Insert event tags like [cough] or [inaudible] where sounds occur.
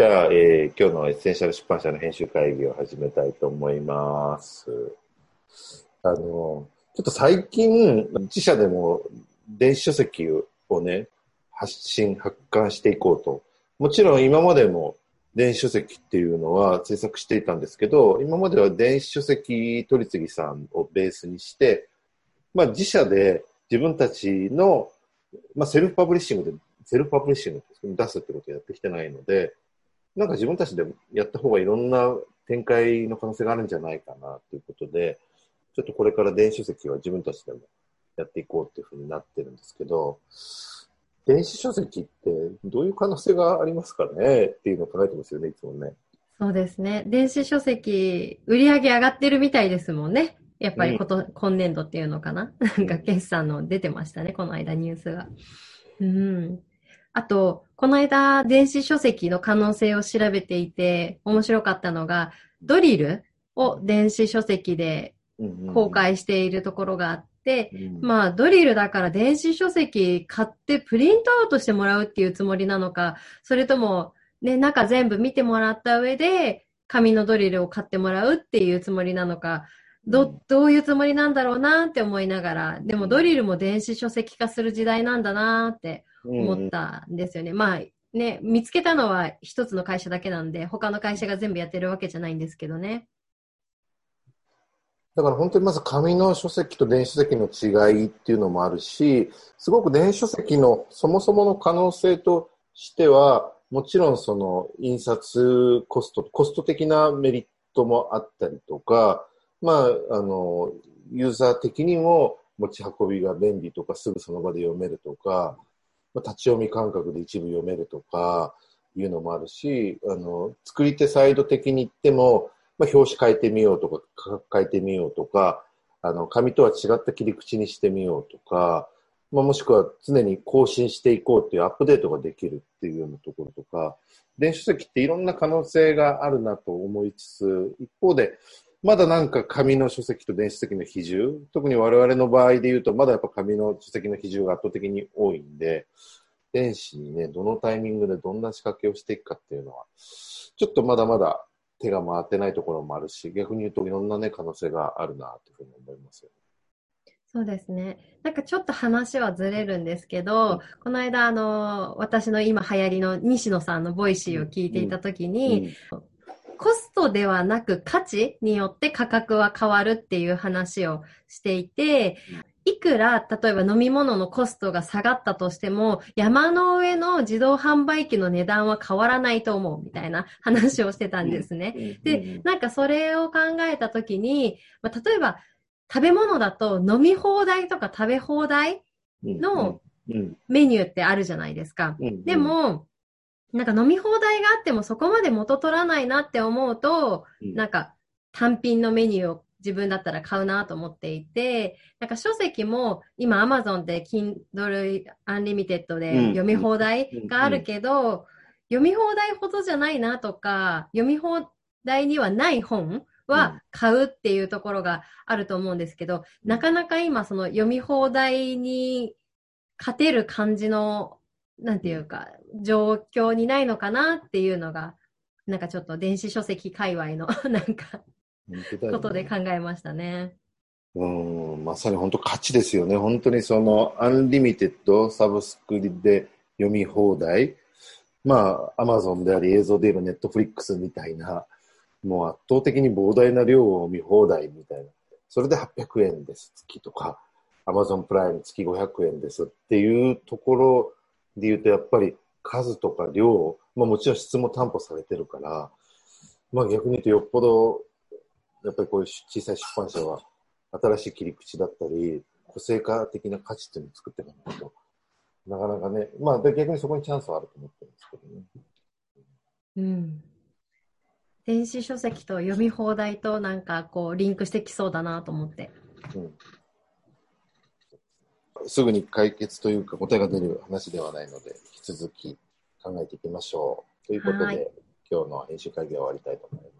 じゃあ、えー、今日のエッセンシャル出版社の編集会議を始めたいと思います。あの、ちょっと最近、自社でも電子書籍をね、発信、発刊していこうと。もちろん今までも電子書籍っていうのは制作していたんですけど、今までは電子書籍取次さんをベースにして、まあ自社で自分たちの、まあセルフパブリッシングで、セルフパブリッシング出すってことをやってきてないので、なんか自分たちでやった方がいろんな展開の可能性があるんじゃないかなということで、ちょっとこれから電子書籍は自分たちでもやっていこうっていうふうになってるんですけど、電子書籍ってどういう可能性がありますかねっていうのを考えてますよね、いつもね。そうですね。電子書籍、売り上げ上がってるみたいですもんね。やっぱりこと、うん、今年度っていうのかななんか決算の出てましたね、この間ニュースが。うん。あと、この間、電子書籍の可能性を調べていて、面白かったのが、ドリルを電子書籍で公開しているところがあって、うん、まあ、ドリルだから電子書籍買ってプリントアウトしてもらうっていうつもりなのか、それとも、ね、中全部見てもらった上で、紙のドリルを買ってもらうっていうつもりなのか、ど、どういうつもりなんだろうなって思いながら、でもドリルも電子書籍化する時代なんだなって思ったんですよね。うん、まあ、ね、見つけたのは一つの会社だけなんで、他の会社が全部やってるわけじゃないんですけどね。だから本当にまず紙の書籍と電子書籍の違いっていうのもあるし、すごく電子書籍のそもそもの可能性としては、もちろんその印刷コスト、コスト的なメリットもあったりとか、まあ、あの、ユーザー的にも持ち運びが便利とか、すぐその場で読めるとか、立ち読み感覚で一部読めるとか、いうのもあるし、あの、作り手サイド的に言っても、まあ、表紙変えてみようとか、価格変えてみようとか、あの、紙とは違った切り口にしてみようとか、まあ、もしくは常に更新していこうっていうアップデートができるっていうようなところとか、電子書籍っていろんな可能性があるなと思いつつ、一方で、まだなんか紙の書籍と電子書籍の比重、特に我々の場合で言うと、まだやっぱ紙の書籍の比重が圧倒的に多いんで、電子にね、どのタイミングでどんな仕掛けをしていくかっていうのは、ちょっとまだまだ手が回ってないところもあるし、逆に言うといろんなね、可能性があるなというふうに思いますよね。そうですね。なんかちょっと話はずれるんですけど、うん、この間、あの、私の今流行りの西野さんのボイシーを聞いていたときに、うんうんコストではなく価値によって価格は変わるっていう話をしていて、いくら、例えば飲み物のコストが下がったとしても、山の上の自動販売機の値段は変わらないと思うみたいな話をしてたんですね。で、なんかそれを考えたときに、まあ、例えば食べ物だと飲み放題とか食べ放題のメニューってあるじゃないですか。でも、なんか飲み放題があってもそこまで元取らないなって思うと、うん、なんか単品のメニューを自分だったら買うなと思っていて、なんか書籍も今 Amazon で Kindle Unlimited で読み放題があるけど、読み放題ほどじゃないなとか、読み放題にはない本は買うっていうところがあると思うんですけど、なかなか今その読み放題に勝てる感じのなんていうか、状況にないのかなっていうのが、なんかちょっと電子書籍界隈の [laughs] なんか、ことで考えましたね。うん、まさに本当価値ですよね。本当にその、アンリミテッドサブスクで読み放題。まあ、アマゾンであり映像で言えばネットフリックスみたいな、もう圧倒的に膨大な量を見放題みたいな。それで800円です、月とか。アマゾンプライム月500円ですっていうところで言うと、やっぱり数とか量、まあもちろん質も担保されてるから、まあ逆に言うとよっぽど、やっぱりこういう小さい出版社は新しい切り口だったり、個性化的な価値っていうのを作っていかないと、なかなかね、まあ逆にそこにチャンスはあると思ってるんですけどね。うん。電子書籍と読み放題となんかこうリンクしてきそうだなと思って。うんすぐに解決というか答えが出る話ではないので、引き続き考えていきましょう。ということで、今日の編集会議は終わりたいと思います。